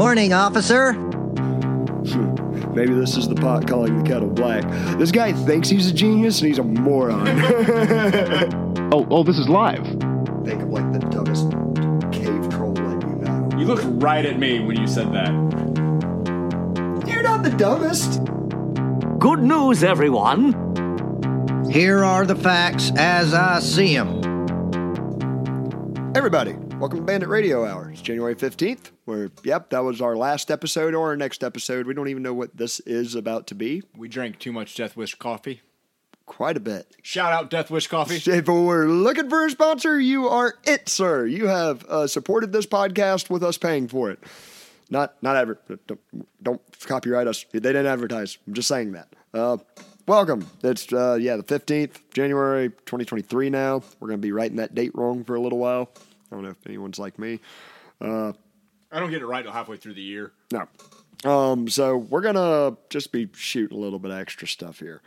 Morning, officer. Maybe this is the pot calling the kettle black. This guy thinks he's a genius and he's a moron. Oh, oh, this is live. Think of like the dumbest cave troll that you know. You looked right at me when you said that. You're not the dumbest. Good news, everyone. Here are the facts as I see them. Everybody, welcome to Bandit Radio Hour. It's January 15th. Where, yep, that was our last episode or our next episode. We don't even know what this is about to be. We drank too much Death Wish coffee. Quite a bit. Shout out Death Wish coffee. If we're looking for a sponsor, you are it, sir. You have uh, supported this podcast with us paying for it. Not, not ever. Don't, don't copyright us. They didn't advertise. I'm just saying that. Uh, welcome. It's uh, yeah, the 15th, January 2023. Now we're gonna be writing that date wrong for a little while. I don't know if anyone's like me. I don't get it right till halfway through the year. No. Um, so we're gonna just be shooting a little bit of extra stuff here.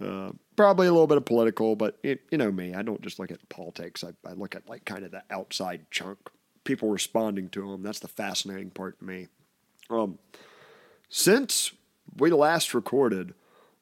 Uh, probably a little bit of political, but it, you know me, I don't just look at politics. I, I look at like kind of the outside chunk, people responding to them. That's the fascinating part to me. Um, since we last recorded,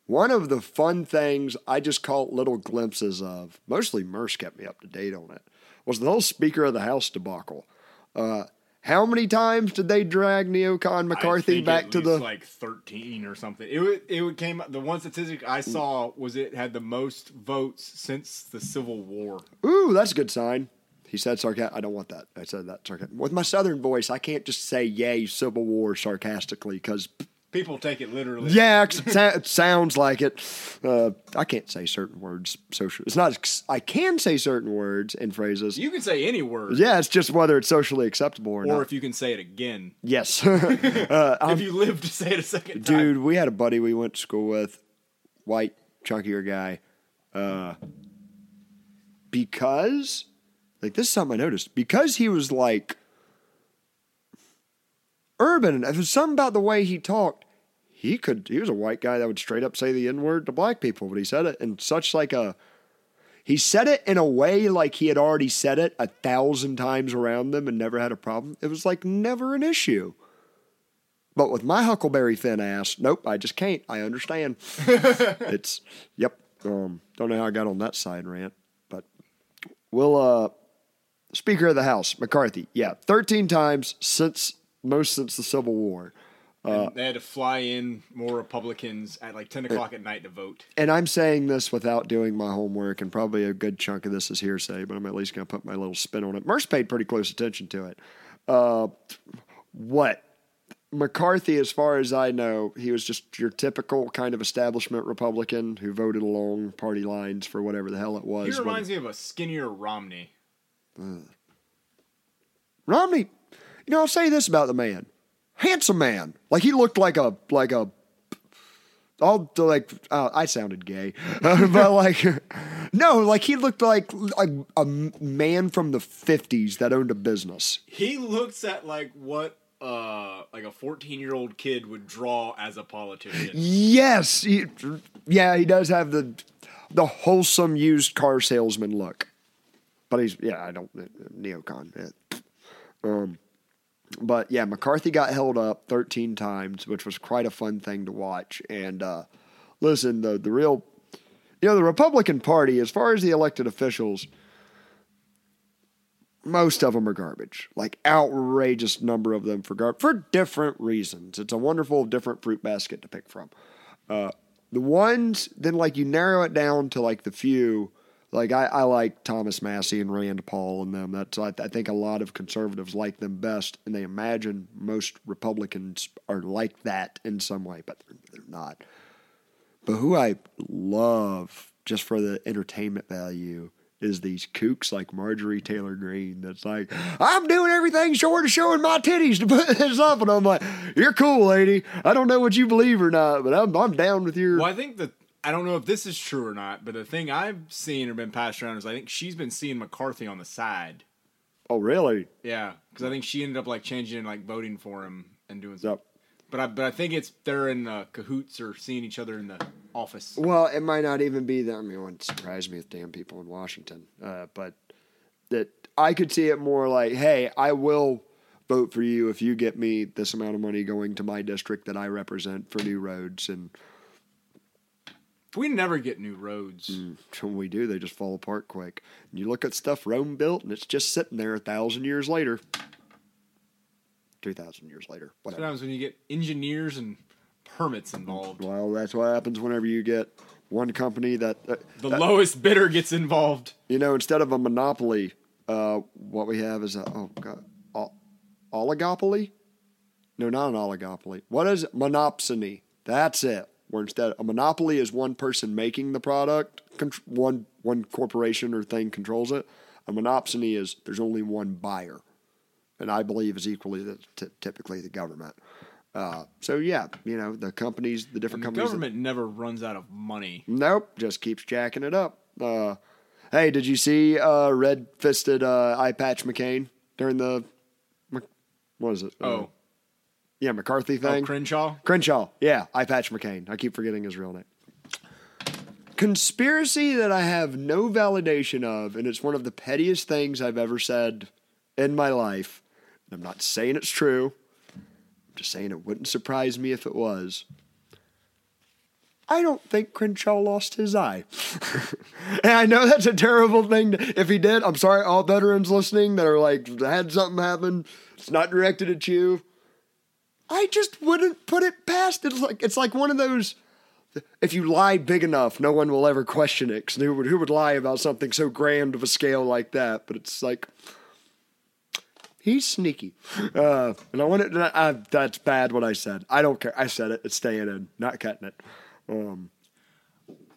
one of the fun things I just caught little glimpses of, mostly Merce kept me up to date on it, was the whole Speaker of the House debacle. Uh, how many times did they drag Neocon McCarthy back to the? like thirteen or something. It it came the one statistic I mm. saw was it had the most votes since the Civil War. Ooh, that's a good sign. He said sarcastic. I don't want that. I said that sarcastic. With my southern voice, I can't just say "Yay, Civil War" sarcastically because People take it literally. yeah, 'cause it, sa- it sounds like it. Uh, I can't say certain words. Social. It's not. I can say certain words and phrases. You can say any word. yeah, it's just whether it's socially acceptable or, Or not. if you can say it again. yes, uh, if you live to say it a second time. dude. We had a buddy we went to school with, white, chunkier guy. Uh, because, like, this is something I noticed. Because he was like urban, it was something about the way he talked. He could. He was a white guy that would straight up say the n word to black people, but he said it in such like a. He said it in a way like he had already said it a thousand times around them and never had a problem. It was like never an issue. But with my Huckleberry Finn ass, nope, I just can't. I understand. it's yep. Um, don't know how I got on that side rant, but we'll uh Speaker of the House, McCarthy, yeah, thirteen times since most since the Civil War. And they had to fly in more Republicans at like ten o'clock at night to vote. And I'm saying this without doing my homework, and probably a good chunk of this is hearsay, but I'm at least going to put my little spin on it. Merce paid pretty close attention to it. Uh, what? McCarthy, as far as I know, he was just your typical kind of establishment Republican who voted along party lines for whatever the hell it was. He reminds me of a skinnier Romney. Romney, you know, I'll say this about the man. Handsome man. Like he looked like a like a all like uh, I sounded gay, but like no, like he looked like like a man from the fifties that owned a business. He looks at like what uh like a 14 year old kid would draw as a politician. Yes, he, yeah, he does have the the wholesome used car salesman look. But he's yeah, I don't neocon. yeah. Um, but yeah, McCarthy got held up 13 times, which was quite a fun thing to watch. And uh, listen, the the real, you know, the Republican Party, as far as the elected officials, most of them are garbage. Like outrageous number of them for gar- for different reasons. It's a wonderful different fruit basket to pick from. Uh, the ones then like you narrow it down to like the few. Like I, I like Thomas Massie and Rand Paul and them. That's I, I think a lot of conservatives like them best, and they imagine most Republicans are like that in some way, but they're, they're not. But who I love just for the entertainment value is these kooks like Marjorie Taylor Greene. That's like, I'm doing everything short of showing my titties to put this up, and I'm like, you're cool, lady. I don't know what you believe or not, but I'm I'm down with your. Well, I think that I don't know if this is true or not, but the thing I've seen or been passed around is I think she's been seeing McCarthy on the side. Oh, really? Yeah, because I think she ended up like changing and like voting for him and doing stuff. Yep. But I but I think it's they're in uh, cahoots or seeing each other in the office. Well, it might not even be that. I mean, it wouldn't surprise me with damn people in Washington. Uh, but that I could see it more like, hey, I will vote for you if you get me this amount of money going to my district that I represent for new roads. And We never get new roads. when we do, they just fall apart quick. And you look at stuff Rome built, and it's just sitting there a thousand years later. 2,000 years later. Whatever. Sometimes when you get engineers and permits involved, Well, that's what happens whenever you get one company that, uh, the that- lowest bidder gets involved. you know, instead of a monopoly, uh, what we have is a oh god, oligopoly. No, not an oligopoly. What is it? monopsony? That's it. Where instead a monopoly is one person making the product, one one corporation or thing controls it. A monopsony is there's only one buyer, and I believe is equally the, t- typically the government. Uh, so yeah, you know the companies, the different The companies. that- government never runs out of money. Nope, just keeps jacking it up. Uh, hey, did you see uh, red fisted uh, eye patch McCain during the what is it? Oh, yeah, McCarthy oh thing. Crenshaw. Crenshaw, yeah, I patch McCain. I keep forgetting his real name. Conspiracy that I have no validation of, and it's one of the pettiest things I've ever said in my life. I'm not saying it's true. I'm just saying it wouldn't surprise me if it was. I don't think Crenshaw lost his eye. and I know that's a terrible thing. To, if he did, I'm sorry, all veterans listening that are like, had something happen, it's not directed at you. I just wouldn't put it past. It's like it's like one of those. If you lie big enough, no one will ever question it. 'cause who would who would lie about something so grand of a scale like that? But it's like he's sneaky, uh, and I want it. I, that's bad. What I said. I don't care. I said it. It's staying in. Not cutting it. Um,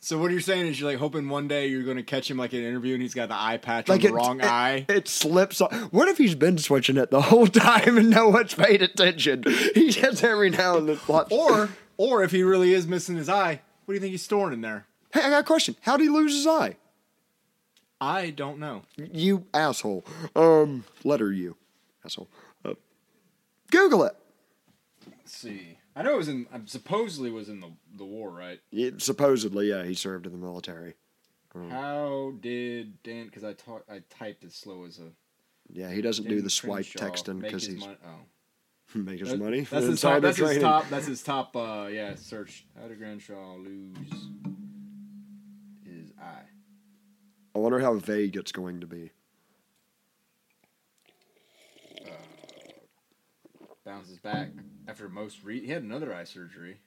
So what you're saying is you're like hoping one day you're going to catch him like in an interview and he's got the eye patch like on the it, wrong it, eye. It slips. Off. What if he's been switching it the whole time and no one's paid attention? He just every now and then. or or if he really is missing his eye, what do you think he's storing in there? hey, I got a question. How did he lose his eye? I don't know. You asshole. Um, letter U, asshole. Uh, Google it. Let's see. I know it was in. um, Supposedly was in the the war, right? Yeah, supposedly, yeah, he served in the military. How did Dan? Because I talk, I typed as slow as a. Yeah, he doesn't do the swipe Crenshaw texting because he's mon- oh. make his That- money. That's his top. That's his top. That's his top. Uh, yeah. Search. How did Crenshaw lose his eye? I wonder how vague it's going to be. bounces back after most re- he had another eye surgery.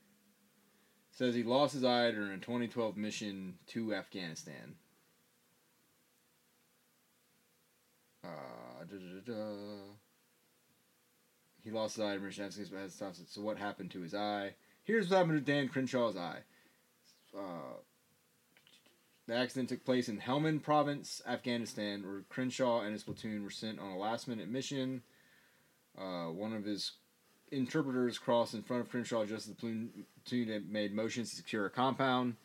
Says he lost his eye during a 2012 mission to Afghanistan. Uh, da, da, da. He lost his eye during mission Afghanistan. So what happened to his eye? Here's what happened to Dan Crenshaw's eye. Uh, the accident took place in Helmand Province, Afghanistan, where Crenshaw and his platoon were sent on a last-minute mission. Uh, one of his interpreters crossed in front of Crenshaw just as the platoon made motions to secure a compound.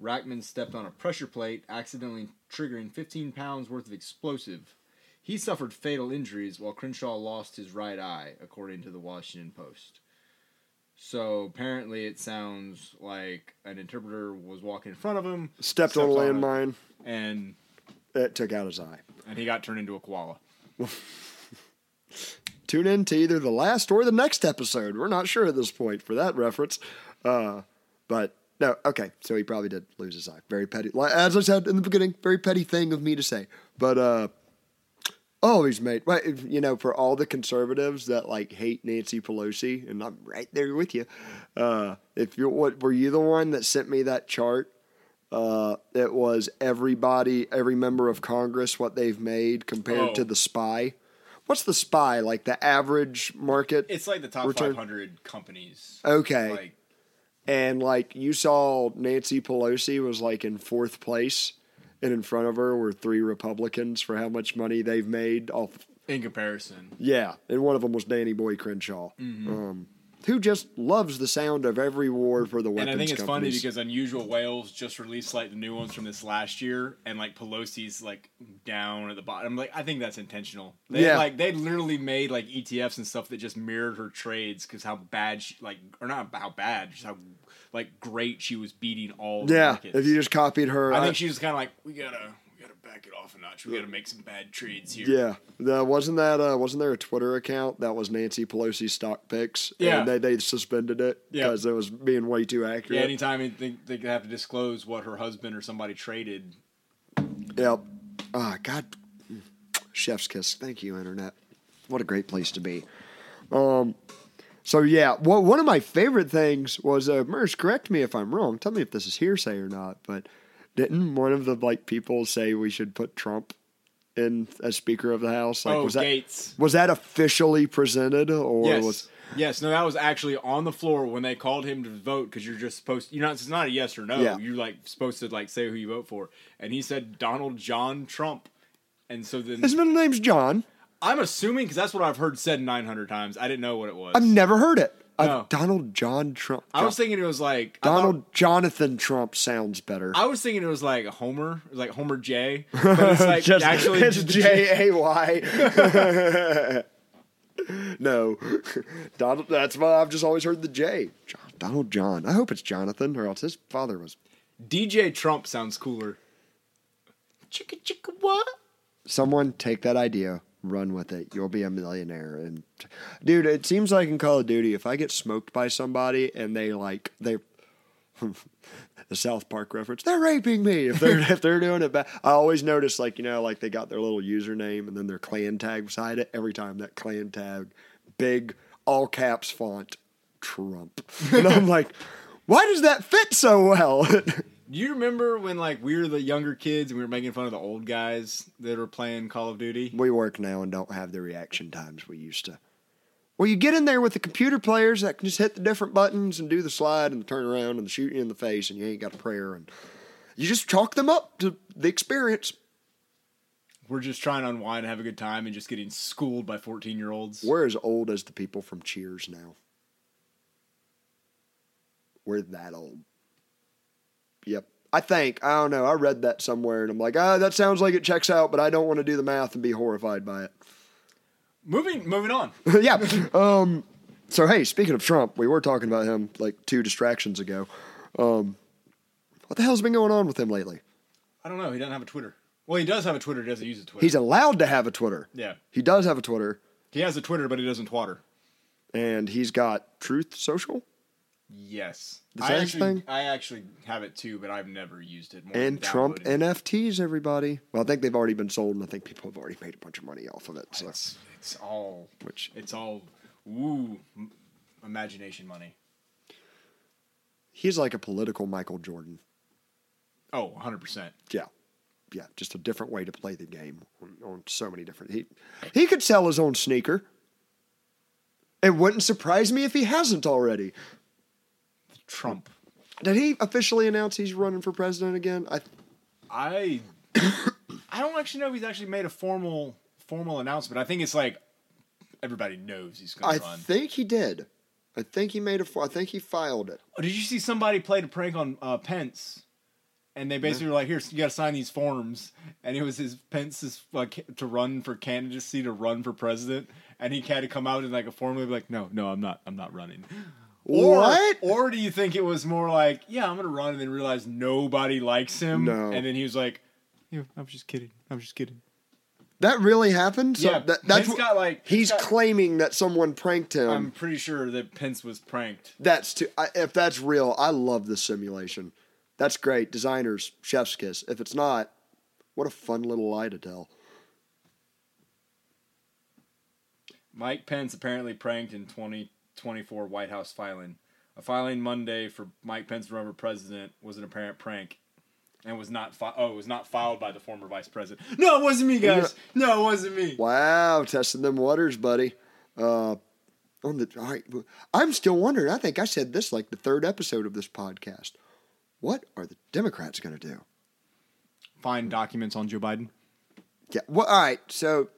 Rackman stepped on a pressure plate, accidentally triggering 15 pounds worth of explosive. He suffered fatal injuries while Crenshaw lost his right eye, according to the Washington Post. So apparently, it sounds like an interpreter was walking in front of him, Stepped on a landmine. and It took out his eye. and he got turned into a koala. Tune in to either the last or the next episode. We're not sure at this point for that reference. Uh, but no, okay. So he probably did lose his eye. Very petty. Like, As I said in the beginning, very petty thing of me to say. But uh, always made. Right, you know, for all the conservatives that like hate Nancy Pelosi, and I'm right there with you. Uh, if you're what were you the one that sent me that chart? Uh, it was everybody, every member of Congress, what they've made compared Oh. to the spy. What's the spy like? The average market, It's like the top Return- 500 companies. Okay. Like, and like you saw, Nancy Pelosi was like in fourth place, and in front of her were three Republicans for how much money they've made off. in comparison. Yeah, and one of them was Danny Boy Crenshaw, Mm-hmm. um, who just loves the sound of every war for the weapons And I think it's funny because Unusual Whales just released like the new ones from this last year, and like Pelosi's like down at the bottom. Like I think that's intentional. They Yeah. like they literally made like ETFs and stuff that just mirrored her trades because how bad she like or not how bad, just how like great she was beating all. Yeah, markets. if you just copied her, I I- think she was kind of like we gotta back it off a notch. We got to make some bad trades here. Yeah, that wasn't that. Uh, wasn't there a Twitter account that was Nancy Pelosi's stock picks? Yeah. and they they suspended it Yeah. because it was being way too accurate. Yeah, anytime they think they have to disclose what her husband or somebody traded. Yep. Ah, God. Chef's kiss. Thank you, internet. What a great place to be. Um. So yeah, well, one of my favorite things was uh, Merce. Correct me if I'm wrong. Tell me if this is hearsay or not. But didn't one of the like people say we should put Trump in as Speaker of the House? Like, oh, was that Gaetz. was that officially presented or Yes. was? Yes, no, that was actually on the floor when they called him to vote because you're just supposed. You're not. It's not a yes or no. Yeah. You're like supposed to like say who you vote for, and he said Donald John Trump, and so then His middle name's John. I'm assuming because that's what I've heard said 900 times. I didn't know what it was. I've never heard it. No. Donald John Trump. I was thinking it was like I thought- Donald Jonathan Trump sounds better. I was thinking it was like Homer, it was like Homer J, but it's like Just- actually it's J A Y. No, Donald. That's why I've just always heard the J. John, Donald John. I hope it's Jonathan, or else his father was. DJ Trump sounds cooler. Chicka chicka what? Someone take that idea, run with it. You'll be a millionaire. And dude, it seems like in Call of Duty, if I get smoked by somebody and they like they. The South Park reference. They're raping me. If they're if they're doing it bad, I always notice like you know like they got their little username and then their clan tag beside it. Every time that clan tag, big all caps font, Trump, and I'm like, why does that fit so well? Do you remember when like we were the younger kids and we were making fun of the old guys that were playing Call of Duty? we work now and don't have the reaction times we used to. Well, you get in there with the computer players that can just hit the different buttons and do the slide and the turn around and the shoot you in the face, and you ain't got a prayer, and you just chalk them up to the experience. We're just trying to unwind and have a good time and just getting schooled by 14 year olds. We're as old as the people from Cheers now. We're that old. Yep. I think. I don't know. I read that somewhere and I'm like, ah, that sounds like it checks out, but I don't want to do the math and be horrified by it. Moving, moving on. yeah. Um, so, hey, speaking of Trump, we were talking about him like two distractions ago. Um, what the hell's been going on with him lately? I don't know. He doesn't have a Twitter. Well, he does have a Twitter. He doesn't use a Twitter. He's allowed to have a Twitter. yeah. He does have a Twitter, He has a Twitter, but he doesn't twatter. and he's got Truth Social Yes. The I actually, thing? I actually have it too, but I've never used it. More and Trump. NFTs. Everybody. Well, I think they've already been sold, and I think people have already made a bunch of money off of it. So, It's, it's all which it's all woo m- imagination money. he's like a political Michael Jordan. Oh, 100 percent. Yeah. Yeah, just a different way to play the game on, on so many different. He he could sell his own sneaker. It wouldn't surprise me if he hasn't already. Trump. Did he officially announce he's running for president again? I I I don't actually know if he's actually made a formal formal announcement. I think it's like everybody knows he's going I to run. I think he did. I think he made a. I think he filed it. Oh, did you see somebody played a prank on uh, Pence? And they basically were like, "Here, you got to sign these forms." And it was his Pence's like to run for candidacy to run for president, and he had to come out in like a form and be like, "No, no, I'm not. I'm not running." Or, What? Or do you think it was more like, "Yeah, I'm gonna run," and then realize nobody likes him, No. and then he was like, "Yeah, I'm just kidding. I'm just kidding." That really happened. So Yeah, that, that's Pence what, got, like- he's got- claiming that someone pranked him. I'm pretty sure that Pence was pranked. That's too. I, if that's real, I love this simulation. That's great. Designers, chef's kiss. If it's not, what a fun little lie to tell. Mike Pence apparently pranked in 2024 White House filing. A filing Monday for Mike Pence to run for president was an apparent prank, and was not fi- oh it was not filed by the former vice president. No, it wasn't me, guys. No, it wasn't me. Wow, testing them waters, buddy. Uh, on the all right, I'm still wondering. I think I said this like the third episode of this podcast. What are the Democrats going to do? Find documents on Joe Biden. Yeah. Well, all right. So,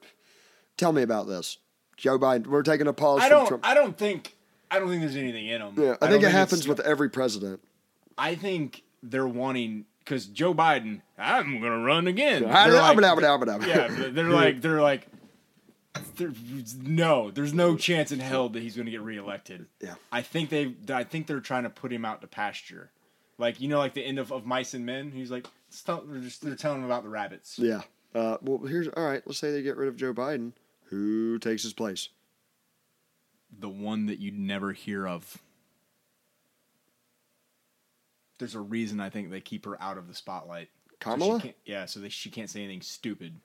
tell me about this, Joe Biden. We're taking a pause I don't. Trump. I don't think. I don't think there's anything in them. yeah, I, think it happens with every president. I think they're wanting because Joe Biden. I'm gonna run again. Ah, They're like- blah. yeah, they're like they're like. no, there's no chance in hell that he's going to get reelected. Yeah. I think they. I think they're trying to put him out to pasture, like you know, like the end of, of Mice and Men. He's like, they're, just, they're telling him about the rabbits. Yeah. Uh, well, here's all right. Let's say they get rid of Joe Biden. Who takes his place? The one that you'd never hear of. There's a reason I think they keep her out of the spotlight. So Kamala? can't- yeah, so that she can't say anything stupid.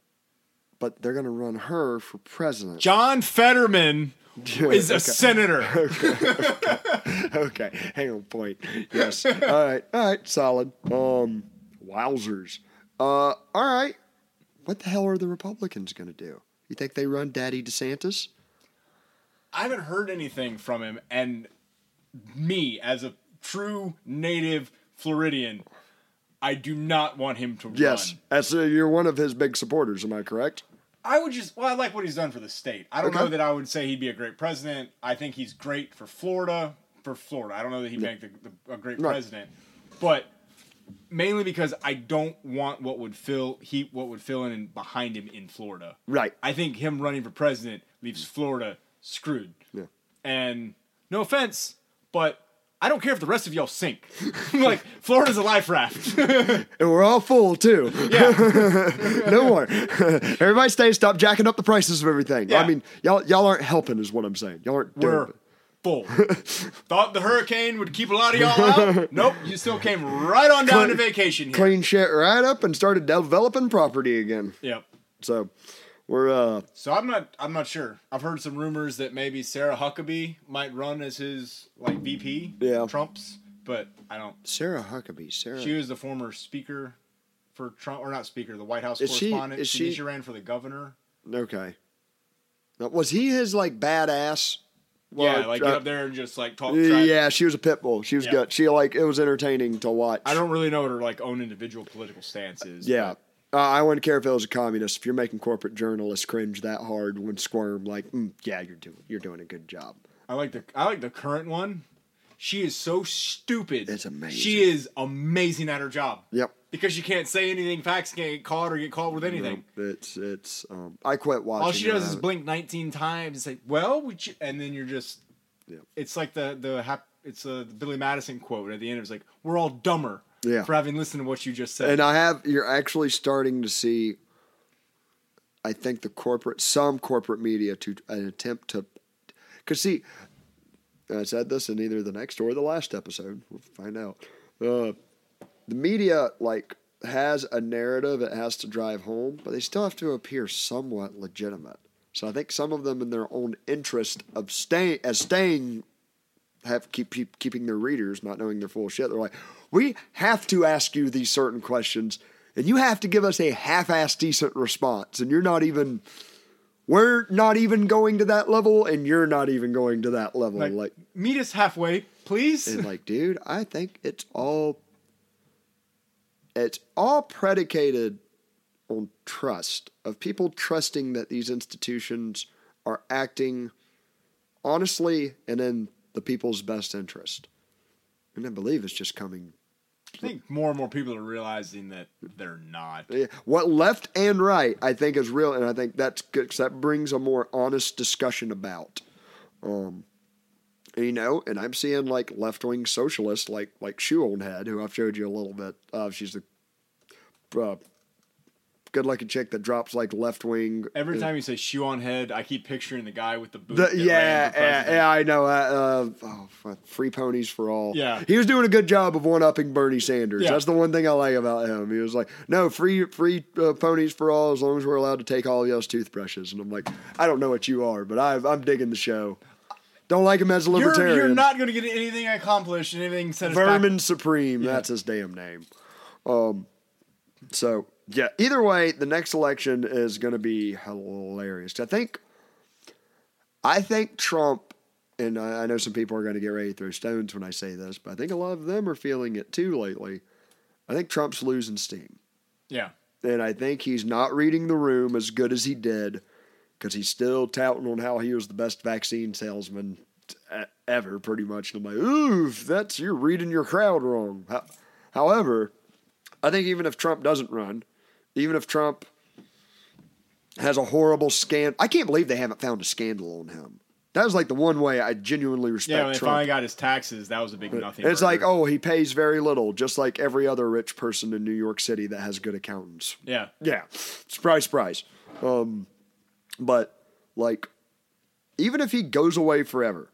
But they're gonna run her for president. John Fetterman is a Okay. senator. okay, hang on point. Yes. all right. All right. Solid. Um, wowzers. Uh, all right. What the hell are the Republicans gonna do? You think they run Daddy DeSantis? I haven't heard anything from him, and me, as a true native Floridian, I do not want him to Yes. run. Yes, as uh, you're one of his big supporters. Am I correct? I would just, well, I like what he's done for the state. I don't Okay. know that I would say he'd be a great president. I think he's great for Florida. For Florida, I don't know that he'd make the, the, a great Right. president, but mainly because I don't want what would fill he what would fill in behind him in Florida. Right. I think him running for president leaves Florida screwed. Yeah. And no offense, but I don't care if the rest of y'all sink. like Florida's a life raft. And we're all full too. yeah. no more. Everybody stay. Stop jacking up the prices of everything. Yeah. I mean, y'all y'all aren't helping, is what I'm saying. Y'all aren't doing. We're it. Full. Thought the hurricane would keep a lot of y'all out? Nope. You still came right on down to vacation here. Clean shit right up and started developing property again. Yep. So we're uh So I'm not I'm not sure. I've heard some rumors that maybe Sarah Huckabee might run as his like VP. Yeah. Trump's, but I don't Sarah Huckabee. Sarah. she was the former speaker for Trump or not speaker, the White House Is she- correspondent. is She, she- she ran for the governor. okay. Now, was he his like badass? Yeah, like get up there and just like talk trash. Yeah, she was a pit bull. She was Yeah. good. She like it was entertaining to watch. I don't really know what her like own individual political stance is. Yeah. Uh, I wouldn't care if it was a communist. If you're making corporate journalists cringe that hard when squirm, like, mm, yeah, you're doing you're doing a good job. I like the I like the current one. She is so stupid. It's amazing. She is amazing at her job. Yep. Because she can't say anything, facts can't get caught or get caught with anything. It's it's. Um, I quit watching. All she does is blink 19 times and say, "Well," we and then you're just. Yep. It's like the the hap- it's a Billy Madison quote at the end. It's like we're all dumber Yeah. for having listened to what you just said. And I have. You're actually starting to see. I think the corporate, some corporate media, to an attempt to, because see, I said this in either the next or the last episode. We'll find out. Uh, the media like has a narrative it has to drive home, but they still have to appear somewhat legitimate. So I think some of them, in their own interest of staying as staying, have keep, keep keeping their readers not knowing their full shit. They're like, we have to ask you these certain questions, and you have to give us a half-ass decent response, and you're not even. We're not even going to that level, and you're not even going to that level. like, like meet us halfway, please. and like, dude, I think it's all it's all predicated on trust of people trusting that these institutions are acting honestly and in the people's best interest. And I believe it's just coming I think more and more people are realizing that they're not. Yeah, what left and right I think is real, and I think that's good that brings a more honest discussion about. Um, you know, and I'm seeing like left wing socialists like like Head, who I've showed you a little bit of. She's the uh, good looking chick that drops like left wing. Every time you say shoe on head, I keep picturing the guy with the boot. The, yeah, yeah, yeah, I know. Uh, uh, oh, free ponies for all. Yeah. he was doing a good job of one upping Bernie Sanders. Yeah. That's the one thing I like about him. He was like, "No, free, free uh, ponies for all, as long as we're allowed to take all y'all's toothbrushes." And I'm like, I don't know what you are, but I, I'm digging the show. Don't like him as a You're, libertarian. you're not going to get anything accomplished and anything back. Vermin Supreme. That's his damn name. Um, so yeah. Either way, the next election is going to be hilarious. I think. I think Trump, and I I know some people are going to get ready to throw stones when I say this, but I think a lot of them are feeling it too lately. I think Trump's losing steam, Yeah. and I think he's not reading the room as good as he did because he's still touting on how he was the best vaccine salesman ever, pretty much. And I'm like, oof, that's you're reading your crowd wrong. However, I think even if Trump doesn't run, even if Trump has a horrible scandal, I can't believe they haven't found a scandal on him. That was like the one way I genuinely respect Yeah, when they Trump. finally got his taxes, that was a big nothing. it's like, oh, he pays very little, just like every other rich person in New York City that has good accountants. yeah, Yeah, surprise, surprise. Um, but like, even if he goes away forever,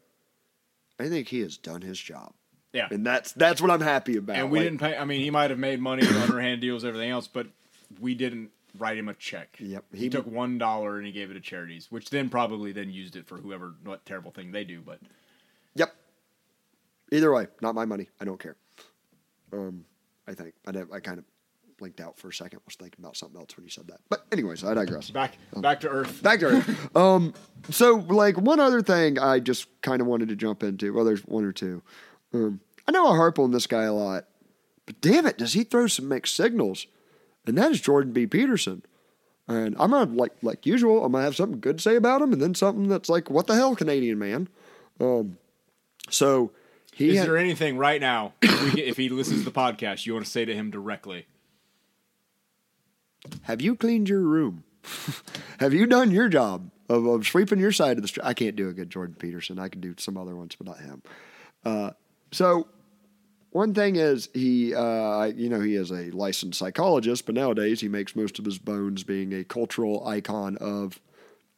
I think he has done his job, yeah. and that's that's what I'm happy about. And we Like, didn't pay. I mean, he might have made money on underhand deals, everything else, but we didn't write him a check. Yep, He, he- took one dollar and he gave it to charities, which then probably then used it for whoever what terrible thing they do. But Yep. Either way, not my money. I don't care. Um, I think I, I kind of blinked out for a second. Was thinking about something else when you said that. But anyways, I digress. back back to earth. Back to Earth. um, so like one other thing I just kind of wanted to jump into. Well, there's one or two. Um, I know I harp on this guy a lot, but damn it, does he throw some mixed signals? And that is Jordan B. Peterson. And I'm gonna like like usual. I'm gonna have something good to say about him, and then something that's like, what the hell, Canadian man. Um, so he Is had- there anything right now, if, get, if he listens to the podcast, you want to say to him directly? Have you cleaned your room? Have you done your job of, of sweeping your side of the street? I can't do a good Jordan Peterson. I can do some other ones, but not him. Uh, so one thing is he, uh, you know, he is a licensed psychologist, but nowadays he makes most of his bones being a cultural icon of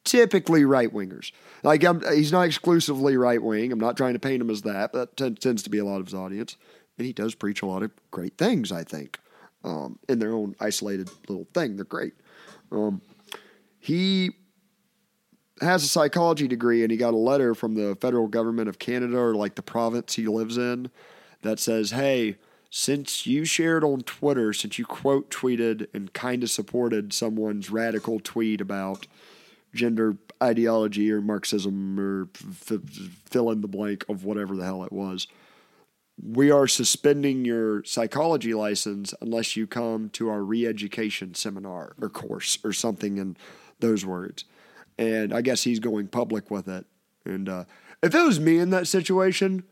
typically right wingers. Like I'm, he's not exclusively right wing. I'm not trying to paint him as that, but that tends, tends to be a lot of his audience, and he does preach a lot of great things. I think um, in their own isolated little thing, they're great. Um, he has a psychology degree, and he got a letter from the federal government of Canada or like the province he lives in that says, "Hey." Since you shared on Twitter, since you quote tweeted and kind of supported someone's radical tweet about gender ideology or Marxism or f- fill in the blank of whatever the hell it was. We are suspending your psychology license unless you come to our re education seminar or course or something in those words. And I guess he's going public with it. And uh, if it was me in that situation,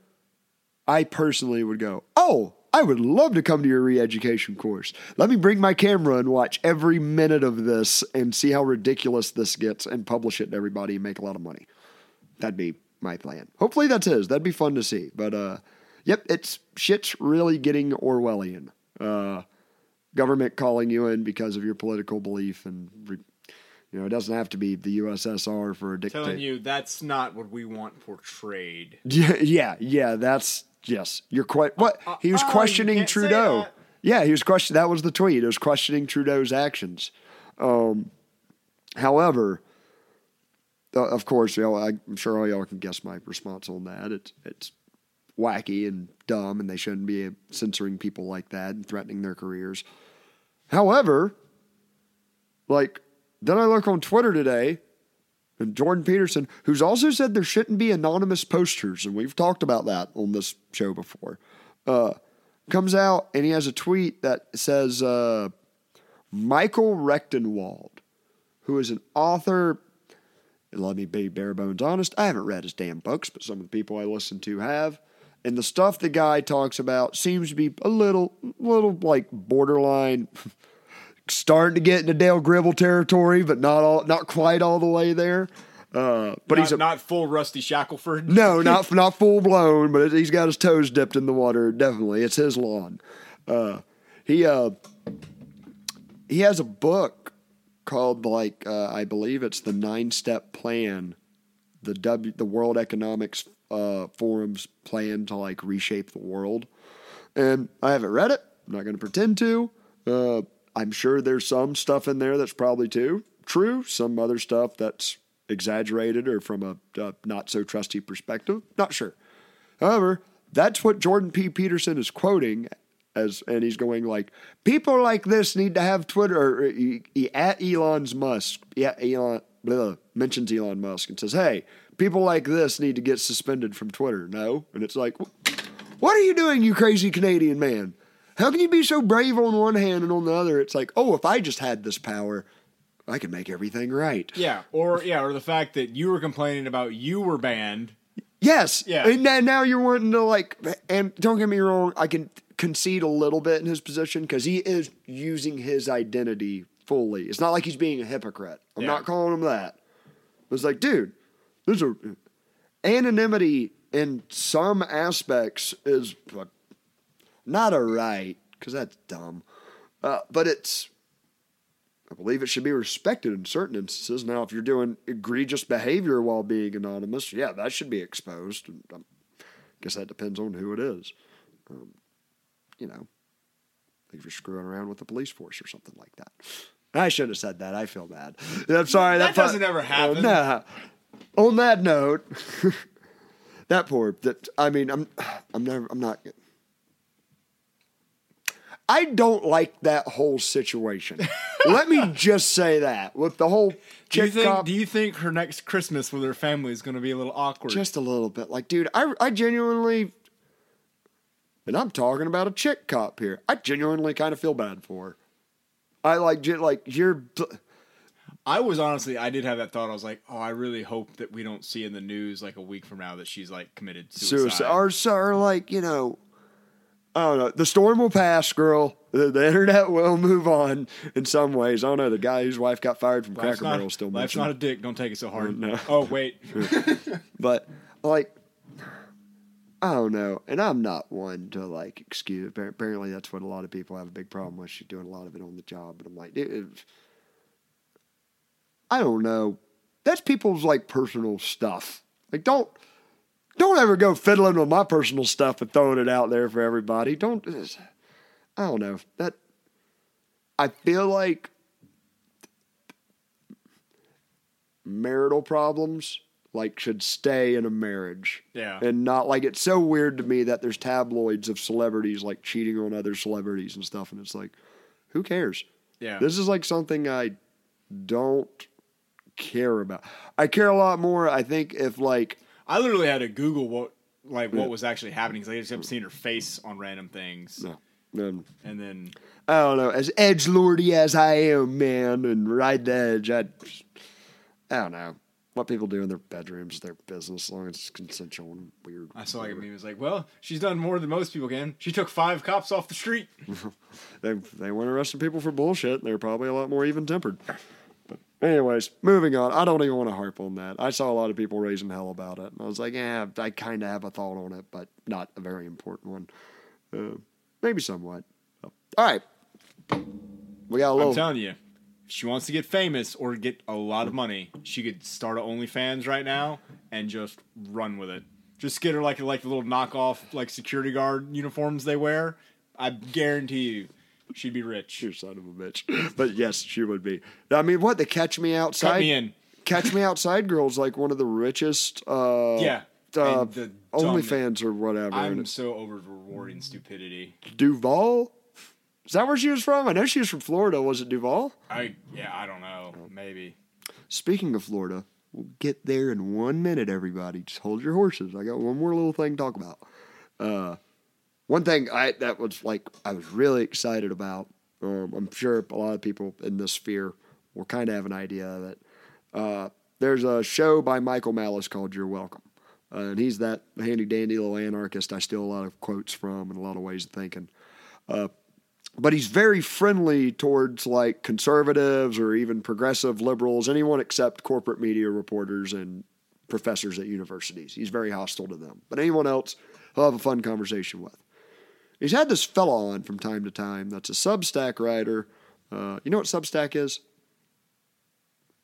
I personally would go, Oh, I would love to come to your re education course. Let me bring my camera and watch every minute of this and see how ridiculous this gets and publish it to everybody and make a lot of money. That'd be my plan. Hopefully that's his. That'd be fun to see. But uh yep, it's shit's really getting Orwellian. Uh government calling you in because of your political belief and re- you know, it doesn't have to be the USSR for a dictator. Telling you that's not what we want portrayed. Yeah, yeah, yeah. That's yes. You're quite what he was oh, questioning Trudeau. Yeah, he was question. That was the tweet. It was questioning Trudeau's actions. Um, however, uh, of course, you know, I'm sure all y'all can guess my response on that. It's it's wacky and dumb, and they shouldn't be censoring people like that and threatening their careers. However, like then I look on Twitter today and Jordan Peterson, who's also said there shouldn't be anonymous posters, and we've talked about that on this show before, uh, comes out and he has a tweet that says uh, Michael Rectenwald, who is an author. Let me be bare bones honest. I haven't read his damn books, but some of the people I listen to have. And the stuff the guy talks about seems to be a little, little like borderline starting to get into Dale Gribble territory, but not all, not quite all the way there. Uh, but not, he's a, not full Rusty Shackelford. no, not not full blown, but he's got his toes dipped in the water. Definitely, it's his lawn. Uh, he uh, he has a book called like uh, I believe it's the nine step plan, the W the World Economics uh, Forum's plan to like reshape the world, and I haven't read it. I'm not going to pretend to. Uh, I'm sure there's some stuff in there that's probably too true. Some other stuff that's exaggerated or from a uh, not so trusty perspective. Not sure. However, that's what Jordan P. Peterson is quoting as, and he's going like, people like this need to have Twitter. He, he at Elon's Musk, yeah, Elon blah, mentions Elon Musk and says, hey, people like this need to get suspended from Twitter. No, and it's like, what are you doing, you crazy Canadian man? How can you be so brave on one hand and on the other? It's like, oh, if I just had this power, I could make everything right. Yeah, or yeah, or the fact that you were complaining about you were banned. Yes. Yeah. And now, you're wanting to like, and don't get me wrong, I can concede a little bit in his position because he is using his identity fully. It's not like he's being a hypocrite. I'm Yeah. not calling him that. It's like, dude, there's a anonymity in some aspects is uh, not a right because that's dumb, uh, but it's. I believe it should be respected in certain instances. Now, if you're doing egregious behavior while being anonymous, yeah, that should be exposed. And I guess that depends on who it is. Um, you know, if you're screwing around with the police force or something like that. I should have said that. I feel bad. I'm sorry. That fu- doesn't ever happen. nah. On that note, that poor. That I mean, I'm. I'm never. I'm not. I don't like that whole situation. Let me just say that with the whole Do you think? cop, Do you think her next Christmas with her family is going to be a little awkward? just a little bit. Like, dude, I I genuinely, and I'm talking about a chick cop here. I genuinely kind of feel bad for her. I like like you're. I was honestly, I did have that thought. I was like, oh, I really hope that we don't see in the news like a week from now that she's like committed suicide. suicide or, or like you know I don't know. The storm will pass, girl. The, the internet will move on in some ways. I don't know. The guy whose wife got fired from Life's Cracker Barrel still life's mentioned. not a dick. Don't take it so hard. no. Oh wait, but like, I don't know. And I'm not one to like excuse. Apparently, that's what a lot of people have a big problem with. She's doing a lot of it on the job. But I'm like, dude, I don't know. That's people's like personal stuff. Like, don't. Don't ever go fiddling with my personal stuff and throwing it out there for everybody. Don't. I don't know that. I feel like marital problems like should stay in a marriage. Yeah. And not like it's so weird to me that there's tabloids of celebrities like cheating on other celebrities and stuff and it's like who cares? yeah. This is like something I don't care about. I care a lot more I think if like I literally had to Google what like what Yeah. was actually happening because I just kept seeing her face on random things, no, um, and then I don't know, as edge lordy as I am, man, and ride the edge, I, I don't know. What people do in their bedrooms their business, as long as it's consensual and weird. I saw like a meme. It was like, well, she's done more than most people can. She took five cops off the street. They they weren't arresting people for bullshit. They're probably a lot more even tempered. Anyways, moving on. I don't even want to harp on that. I saw a lot of people raising hell about it, and I was like, yeah, I kind of have a thought on it, but not a very important one. Uh, maybe somewhat. So, all right, we got a little. I'm telling you, if she wants to get famous or get a lot of money, she could start a OnlyFans right now and just run with it. Just get her like like the little knockoff like security guard uniforms they wear. I guarantee you, she'd be rich. you son of a bitch. But yes, she would be. I mean, what the Catch Me Outside? Cut me in. Catch Me Outside girl's like one of the richest. Uh, Yeah, Uh, OnlyFans or whatever. I'm so over rewarding stupidity. Duval. Is that where she was from? I know she was from Florida. Was it Duval? I yeah, I don't know. Maybe. Speaking of Florida, we'll get there in one minute, everybody. Just hold your horses. I got one more little thing to talk about. Uh, one thing I that was like I was really excited about. Um, I'm sure a lot of people in this sphere will kind of have an idea of it. Uh, there's a show by Michael Malice called You're Welcome. Uh, and he's that handy dandy little anarchist I steal a lot of quotes from and a lot of ways of thinking. Uh, but he's very friendly towards like conservatives or even progressive liberals, anyone except corporate media reporters and professors at universities. He's very hostile to them. But anyone else, he'll have a fun conversation with. He's had this fella on from time to time that's a Substack writer. Uh, you know what Substack is?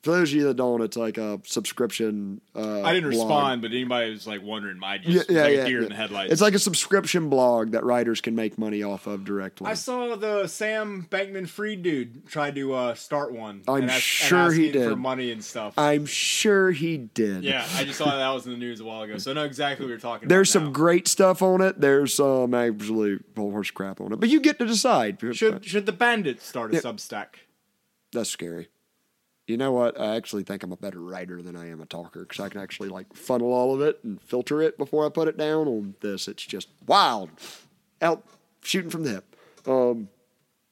For those of you that don't, it's like a subscription. Uh, I didn't blog. respond, but anybody was like wondering. I just Yeah, yeah, like yeah, deer yeah. in the headlights. It's like a subscription blog that writers can make money off of directly. I saw the Sam Bankman Fried dude tried to uh, start one. I'm and ask- and sure he asking for did. money and stuff. I'm sure he did. yeah, I just saw that was in the news a while ago, so I know exactly what you're talking about. There's some now. great stuff on it. There's some actually full horse crap on it. But you get to decide. Should should the bandits start a. Substack? That's scary. You know what? I actually think I'm a better writer than I am a talker because I can actually like funnel all of it and filter it before I put it down. On this, it's just wild, out shooting from the hip. Um,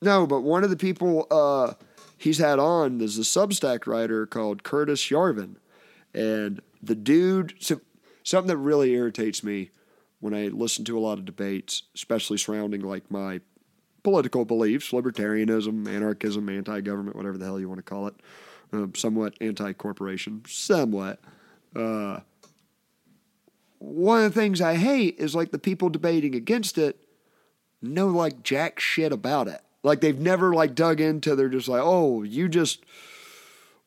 no, but one of the people uh, he's had on is a Substack writer called Curtis Yarvin, and the dude. So, something that really irritates me when I listen to a lot of debates, especially surrounding like my political beliefs, libertarianism, anarchism, anti-government, whatever the hell you want to call it, um, somewhat anti-corporation, somewhat. Uh, one of the things I hate is like the people debating against it know like jack shit about it. Like they've never like dug into. They're just like, oh, you just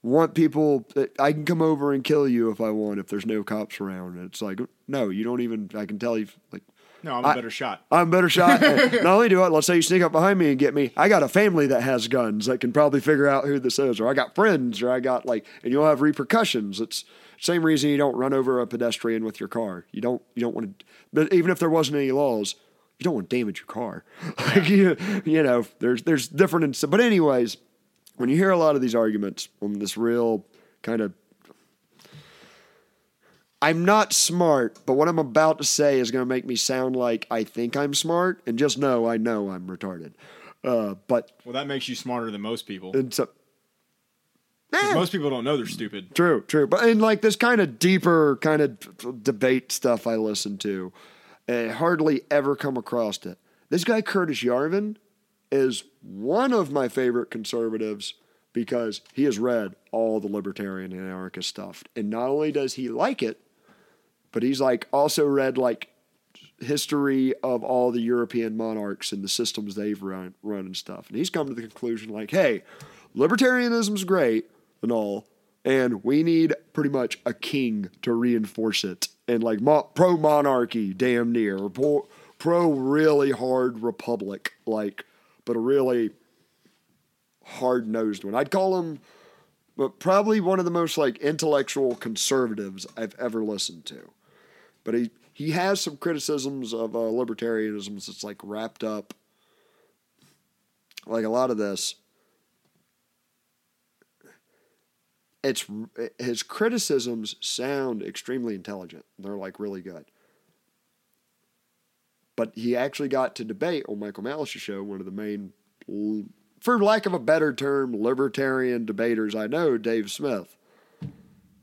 want people. I can come over and kill you if I want if there's no cops around. And it's like, no, you don't even. I can tell you like. No, I'm a I- better shot. I'm a better shot. Not only do I, let's say you sneak up behind me and get me, I got a family that has guns that can probably figure out who this is, or I got friends, or I got like, and you'll have repercussions. It's same reason you don't run over a pedestrian with your car. You don't, you don't want to, but even if there wasn't any laws, you don't want to damage your car. like you, you know, there's there's different. But anyways, when you hear a lot of these arguments on this real kind of I'm not smart, but what I'm about to say is going to make me sound like I think I'm smart, and just know I know I'm retarded. Uh, but Well, that makes you smarter than most people. it's a, 'Cause Eh, Most people don't know they're stupid. true, true. But in like this kind of deeper kind of debate stuff I listen to, I hardly ever come across it. This guy Curtis Yarvin is one of my favorite conservatives because he has read all the libertarian and anarchist stuff, and not only does he like it, but he's like also read like history of all the European monarchs and the systems they've run, run and stuff. And he's come to the conclusion like, hey, libertarianism's great and all, and we need pretty much a king to reinforce it. And like mo- pro monarchy, damn near, or pro, pro really hard republic, like, but a really hard nosed one. I'd call him but probably one of the most like intellectual conservatives I've ever listened to. But he he has some criticisms of uh, libertarianism that's like wrapped up like a lot of this. It's his criticisms sound extremely intelligent. They're like really good. But he actually got to debate on Michael Malice's show, one of the main for lack of a better term, libertarian debaters I know, Dave Smith.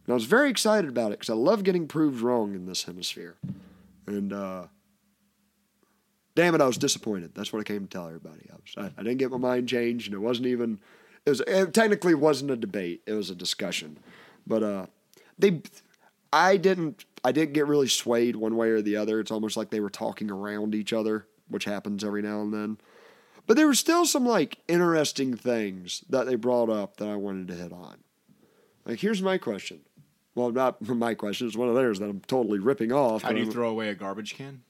And I was very excited about it because I love getting proved wrong in this hemisphere. And uh, damn it, I was disappointed. That's what I came to tell everybody. I, was, I, I didn't get my mind changed, and it wasn't even. It was it technically wasn't a debate. It was a discussion, but uh, they. I didn't. I didn't get really swayed one way or the other. It's almost like they were talking around each other, which happens every now and then. But there were still some like interesting things that they brought up that I wanted to hit on. Like, here's my question. Well, not my question. It's one of theirs that I'm totally ripping off. How do you I'm- throw away a garbage can?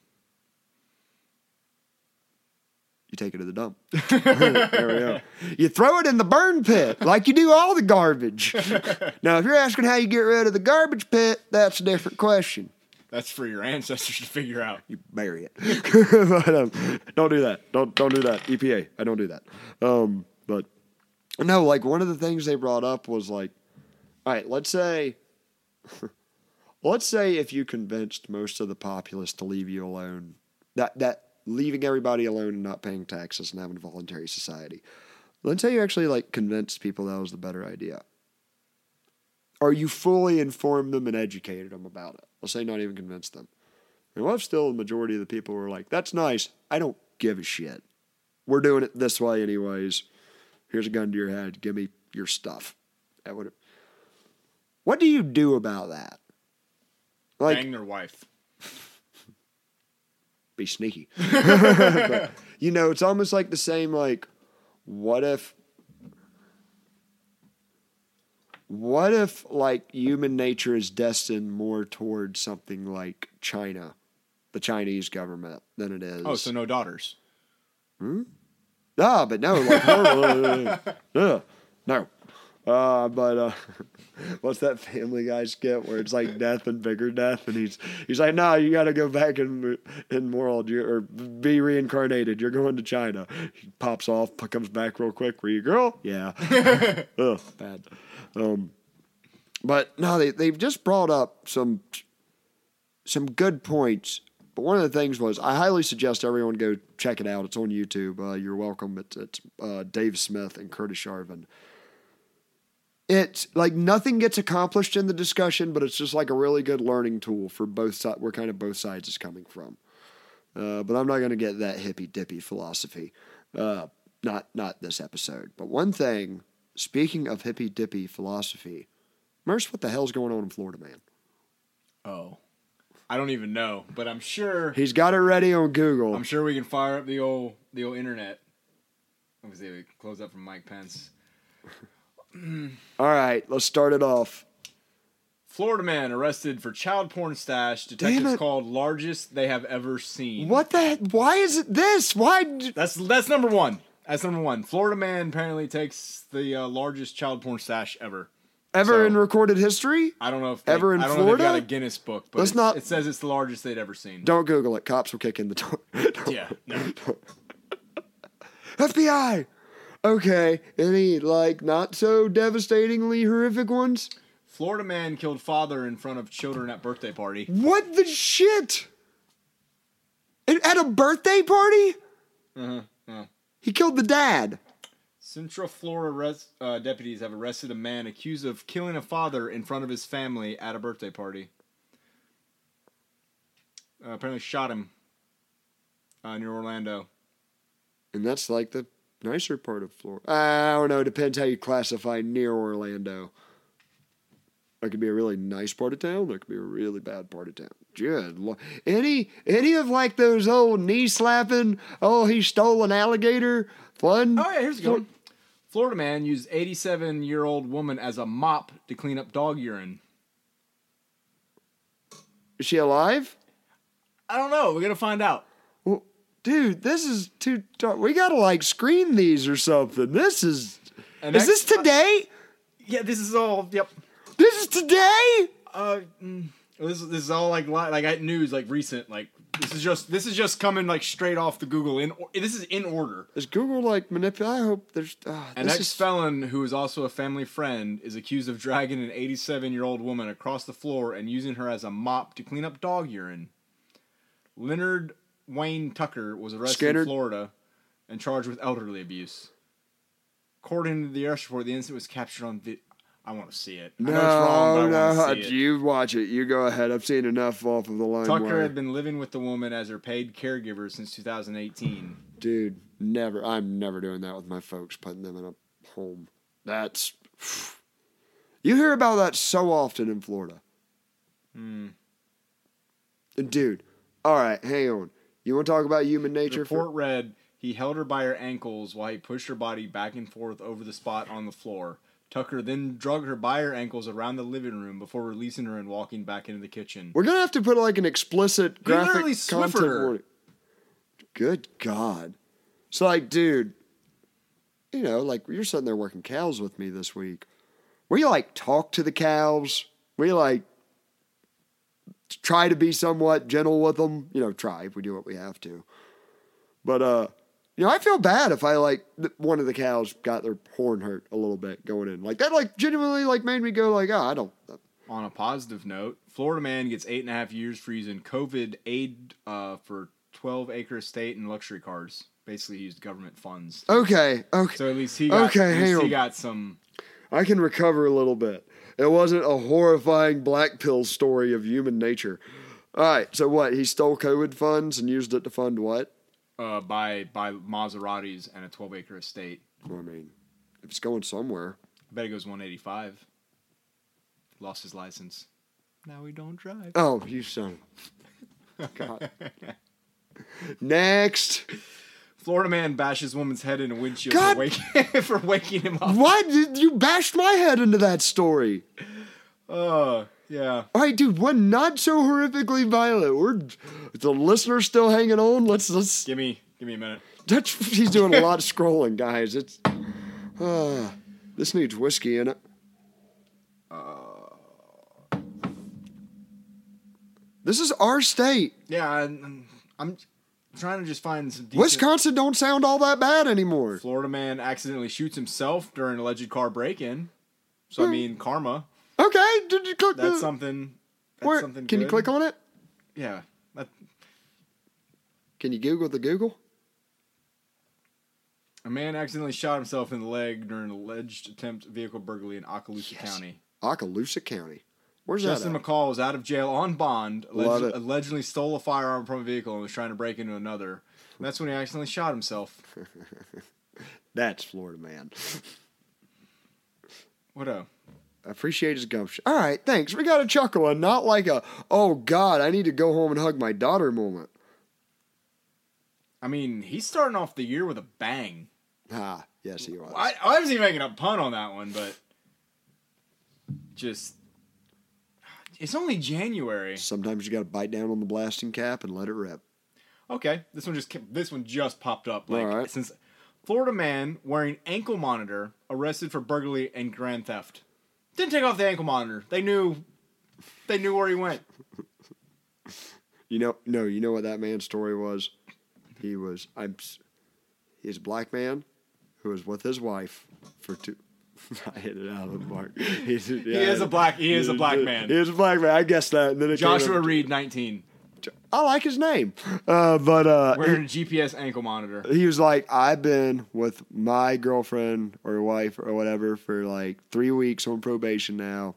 You take it to the dump. there we go. You throw it in the burn pit like you do all the garbage. now, if you're asking how you get rid of the garbage pit, that's a different question. That's for your ancestors to figure out. You bury it. but, um, don't do that. Don't don't do that. EPA. I don't do that. Um, but no, like one of the things they brought up was like, all right, let's say, let's say if you convinced most of the populace to leave you alone, that that leaving everybody alone and not paying taxes and having a voluntary society. Let's say you actually like convinced people that was the better idea. Or you fully informed them and educated them about it. Let's say not even convinced them. And what if still the majority of the people were like, that's nice. I don't give a shit. We're doing it this way anyways. Here's a gun to your head. Give me your stuff. That would What do you do about that? Like Bang their wife. be sneaky. But, you know, it's almost like the same like what if what if like human nature is destined more towards something like China, the Chinese government, than it is? Oh, so no daughters. Hmm? Ah, but no, like uh, no. Uh, but uh, what's that Family Guy skit where it's like death and bigger death, and he's he's like, no, you got to go back in in world you or be reincarnated. You're going to China. He pops off, comes back real quick. Were you girl? Yeah. Ugh, bad. Um, but no, they they've just brought up some some good points. But one of the things was I highly suggest everyone go check it out. It's on YouTube. Uh, you're welcome. It's, it's uh, Dave Smith and Curtis Yarvin. It's like nothing gets accomplished in the discussion, but it's just like a really good learning tool for both sides. Where kind of both sides is coming from. Uh, but I'm not going to get that hippy dippy philosophy. Uh, not not this episode. But one thing. Speaking of hippy dippy philosophy, Merce, what the hell's going on in Florida, man? Oh. I don't even know, but I'm sure. He's got it ready on Google. I'm sure we can fire up the old the old internet. Obviously, we close up from Mike Pence. All right, let's start it off. Florida man arrested for child porn stash. Detectives called largest they have ever seen. What the? heck? Why is it this? Why? d- That's that's number one. That's number one. Florida man apparently takes the uh, largest child porn stash ever. Ever So- in recorded history? I don't know if they, Ever in I don't know if they got a Guinness book, but Let's not- it says it's the largest they'd ever seen. Don't Google it. Cops will kick in the door. Yeah, no. FBI. Okay. Any like not so devastatingly horrific ones? Florida man killed father in front of children at birthday party. What the shit? At a birthday party? Uh-huh. yeah. He killed the dad. Central Florida res- uh, deputies have arrested a man accused of killing a father in front of his family at a birthday party. Uh, apparently shot him uh, near Orlando. And that's like the nicer part of Florida. I don't know. Depends how you classify near Orlando. That could be a really nice part of town. That could be a really bad part of town. Good. Any any of like those old knee slapping? Oh, he stole an alligator. Fun. Oh yeah, here's a good one. Florida man used 87 year old woman as a mop to clean up dog urine. Is she alive? I don't know. We're gonna find out. Dude, this is too. dark. We gotta like screen these or something. This is. And is this that's- today? Yeah, this is all. Yep. This is today. Uh, mm, this is this is all like li- like I- news, like recent. Like this is just this is just coming like straight off the Google. In or- this is in order. Is Google like manipulate? I hope there's. Uh, An this ex is- felon who is also a family friend is accused of dragging an 87 year old woman across the floor and using her as a mop to clean up dog urine. Leonard Wayne Tucker was arrested Skinner? in Florida and charged with elderly abuse. According to the arrest report, the incident was captured on video. I want to see it. I No, know it's wrong, but no, see it. you watch it. You go ahead. I've seen enough off of the line. Tucker wire. had been living with the woman as her paid caregiver since 2018. Dude, never. I'm never doing that with my folks. Putting them in a home. That's. You hear about that so often in Florida. Hmm. Dude, all right, hang on. You want to talk about human nature? report For, read he held her by her ankles while he pushed her body back and forth over the spot on the floor. Tucker then drug her by her ankles around the living room before releasing her and walking back into the kitchen. we're gonna have to put like an explicit graphic literally content warning. Good God! So like, dude, you know, like you're sitting there working cows with me this week. We like talk to the cows. We like try to be somewhat gentle with them. You know, try. If we do what we have to. But uh, you know, I feel bad if I like th- one of the cows got their horn hurt a little bit going in. Like that, like genuinely, like made me go like, oh, I don't. On a positive note, Florida man gets eight and a half years for using COVID aid uh, for 12 acre estate and luxury cars. Basically, he used government funds. Okay, okay. So at least he got, Okay, least he on. got some. I can recover a little bit. It wasn't a horrifying black pill story of human nature. All right, so what? He stole COVID funds and used it to fund what? Uh, by by Maseratis and a 12 acre estate. Well, I mean, if it's going somewhere. I bet it goes 185. Lost his license. Now we don't drive. Oh, you son. of- God. Next. Florida man bashes woman's head in a windshield God- for waking, for waking him up. Why did you bashed my head into that story? Oh, yeah. All right, dude, one not so horrifically violent. We're the listener's still hanging on. Let's let's. Give me, give me a minute. That's he's doing a lot of scrolling, guys. It's uh, this needs whiskey in it. This is our state. Yeah, I'm, I'm trying to just find some. Decent... Wisconsin don't sound all that bad anymore. Florida man accidentally shoots himself during alleged car break-in. So I Hmm. mean, karma. Okay, did you click That's the, something. That's where? something. Can you click on it? Yeah. That, Can you Google the Google? a man accidentally shot himself in the leg during an alleged attempt vehicle burglary in Okaloosa Yes. County. Okaloosa County. Where's Justin that? at? McCall was out of jail on bond, Love alleged, it. allegedly stole a firearm from a vehicle and was trying to break into another. And that's when he accidentally shot himself. That's Florida man. What a I appreciate his gumption. All right, thanks. We got a chuckle and not like a, oh God, I need to go home and hug my daughter moment. I mean, he's starting off the year with a bang. Ah, yes, he was. I, I wasn't even making a pun on that one, but just it's only January. Sometimes you got to bite down on the blasting cap and let it rip. Okay, this one just this one just popped up. Like All right. since Florida man wearing ankle monitor arrested for burglary and grand theft. Didn't take off the ankle monitor. They knew they knew where he went. You know, no, you know what that man's story was? He was, I'm, he's a black man who was with his wife for two. I hit it out of the park. He's, He is a black he is a black man. He is a black man. I guessed that. And then Joshua Reed, 19, I like his name, uh, but uh, wearing a GPS ankle monitor. he was like, I've been with my girlfriend or wife or whatever for like three weeks on probation now.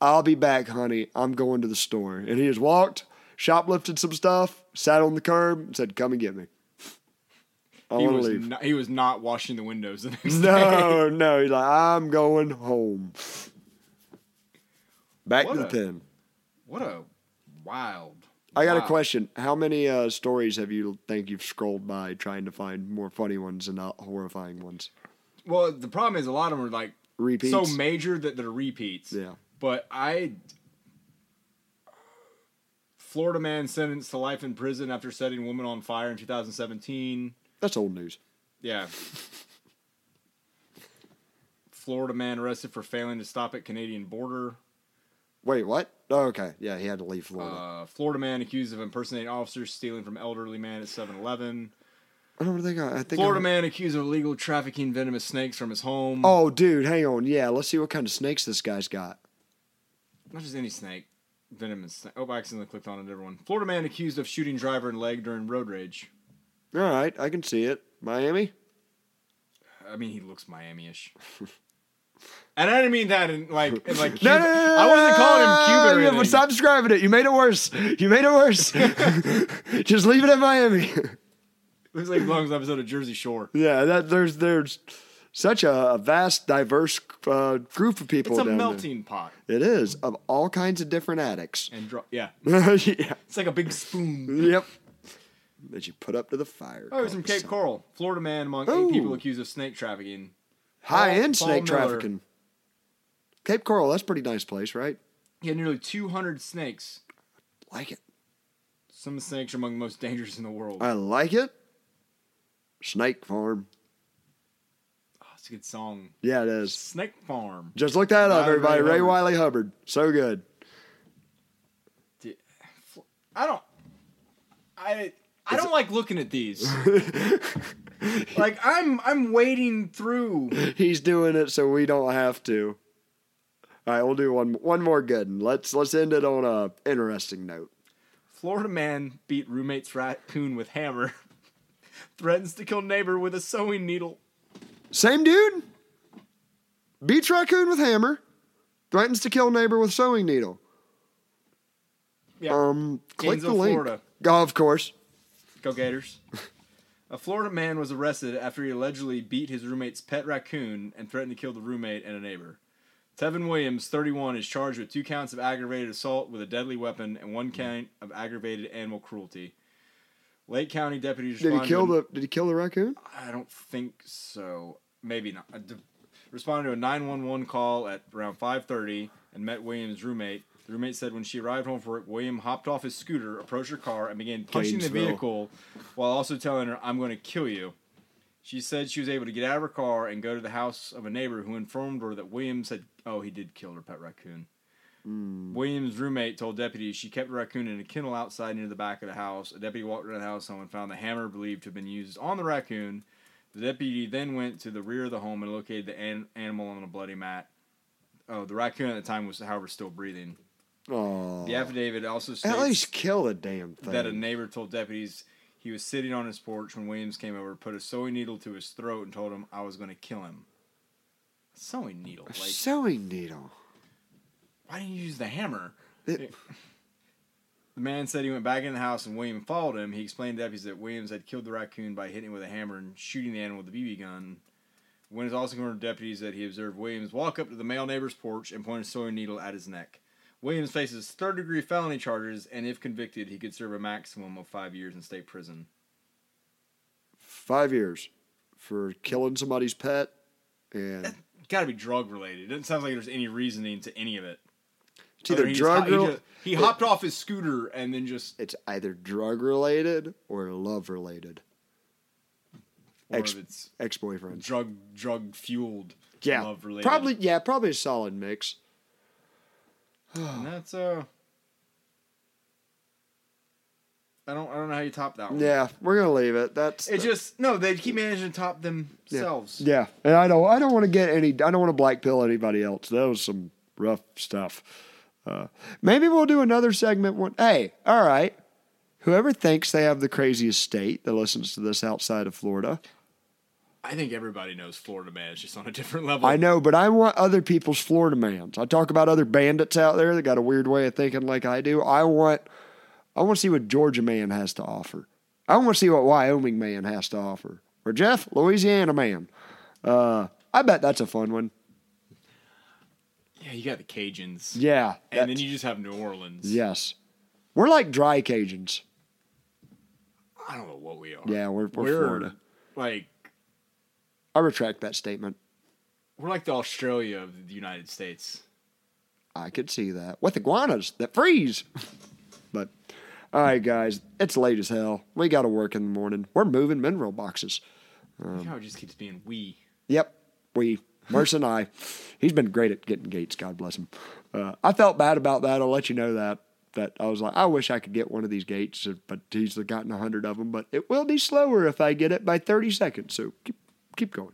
I'll be back, honey. I'm going to the store. And he just walked, shoplifted some stuff, sat on the curb, and said, Come and get me. I He was leave. not, he was not washing the windows the next day. No, no. He's like, I'm going home. Back What to the pen. What a wild. I got a question. How many uh, stories have you think you've scrolled by trying to find more funny ones and not horrifying ones? Well, the problem is a lot of them are like Repeats. so major that they're repeats. Yeah. But I Florida man sentenced to life in prison after setting woman on fire in 2017. That's old news. Yeah. Florida man arrested for failing to stop at Canadian border. Wait, what? Oh, okay. Yeah, he had to leave Florida. Uh, Florida man accused of impersonating officers, stealing from elderly man at 7-Eleven. I don't think I, I think. Florida I- man accused of illegal trafficking venomous snakes from his home. Oh, dude, hang on. Yeah, let's see what kind of snakes this guy's got. Not just any snake. Venomous snake. Oh, I accidentally clicked on a different one. Florida man accused of shooting driver in leg during road rage. All right, I can see it. Miami. I mean, he looks Miami-ish. and I didn't mean that in like in like No, no, no, no, I wasn't calling him Cuban or anything. Stop describing it. You made it worse. You made it worse. Just leave it at Miami. Looks like he belongs on an episode of Jersey Shore. yeah, that there's there's such a, a vast, diverse uh, group of people. It's a melting pot It is of all kinds of different addicts. and dro- yeah, yeah. it's like a big spoon. Yep. That you put up to the fire. Oh, he's from Cape. Coral. Florida man among Ooh. eight people accused of snake trafficking. High end snake Miller. trafficking. Cape Coral, that's a pretty nice place, right? He had nearly 200 snakes. Like it. Some of the snakes are among the most dangerous in the world. I like it. Snake Farm. Oh, it's a good song. Yeah, it is. Snake Farm. Just look that up, everybody. Ray Hubbard. Wylie Hubbard. So good. I don't. I I don't like looking at these. like I'm I'm wading through. He's doing it so we don't have to. All right, we'll do one one more good And Let's let's end it on a interesting note. Florida man beat roommate's raccoon with hammer. Threatens to kill neighbor with a sewing needle. Same dude. Beats raccoon with hammer. Threatens to kill neighbor with sewing needle. Yeah. Um, click the link. Florida. Oh, of course. Go Gators. A Florida man was arrested after he allegedly beat his roommate's pet raccoon and threatened to kill the roommate and a neighbor. Tevin Williams, 31, is charged with two counts of aggravated assault with a deadly weapon and one hmm. count of aggravated animal cruelty. Lake County deputies Did he kill the Did he kill the raccoon? I don't think so. Maybe not. Responded to a 911 call at around 5:30 and met Williams' roommate. The roommate said when she arrived home from work, William hopped off his scooter, approached her car, and began punching the vehicle while also telling her, "I'm going to kill you." She said she was able to get out of her car and go to the house of a neighbor who informed her that Williams had. Oh, he did kill her pet raccoon. Hmm. Williams' roommate told deputies she kept a raccoon in a kennel outside near the back of the house. A deputy walked around the house home and found the hammer believed to have been used on the raccoon. The deputy then went to the rear of the home and located the an- animal on a bloody mat. Oh, the raccoon at the time was, however, still breathing. Oh, The affidavit also states at least kill the damn thing. that a neighbor told deputies he was sitting on his porch when Williams came over, put a sewing needle to his throat, and told him I was going to kill him. A sewing needle? a Like, sewing needle. why didn't you use the hammer? It- The man said he went back in the house and William followed him. He explained to deputies that Williams had killed the raccoon by hitting it with a hammer and shooting the animal with a BB gun. Has also confirmed to deputies that he observed Williams walk up to the male neighbor's porch and point a sewing needle at his neck. Williams faces third degree felony charges, and if convicted, he could serve a maximum of five years in state prison. Five years for killing somebody's pet, and Got to be drug related. It doesn't sound like there's any reasoning to any of it. it's either Other than he drug. hop- he, he hopped off his scooter and then just it's either drug related or love related. Ex if it's ex boyfriend. drug drug fueled Yeah, love related. probably. Yeah, probably a solid mix. And that's uh. I don't I don't know how you top that one. Yeah, we're gonna leave it. That's It just no, they keep managing to top themselves. Yeah, and I don't. I don't want to get any. I don't want to black pill anybody else. That was some rough stuff. Uh, maybe we'll do another segment. One. Hey, all right. Whoever thinks they have the craziest state that listens to this outside of Florida, I think everybody knows Florida man. It's just on a different level. I know, but I want other people's Florida mans. I talk about other bandits out there that got a weird way of thinking like I do. I want. I want to see what Georgia man has to offer. I want to see what Wyoming man has to offer. Or Jeff, Louisiana man. Uh, I bet that's a fun one. Yeah, you got the Cajuns. Yeah. And then you just have New Orleans. Yes. We're like dry Cajuns. I don't know what we are. Yeah, we're, we're, We're Florida. like I retract that statement. we're like the Australia of the United States. I could see that. With iguanas that freeze. but, all right, guys, it's late as hell. We got to work in the morning. We're moving mineral boxes. How it just keeps being we. Yep, we, Merce and I. He's been great at getting gates. God bless him. Uh, I felt bad about that. I'll let you know that. That I was like, I wish I could get one of these gates, but he's gotten a hundred of them. But it will be slower if I get it by thirty seconds. So keep keep going.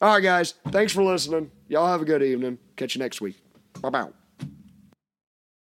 All right, guys. Thanks for listening. Y'all have a good evening. Catch you next week. Bye bye.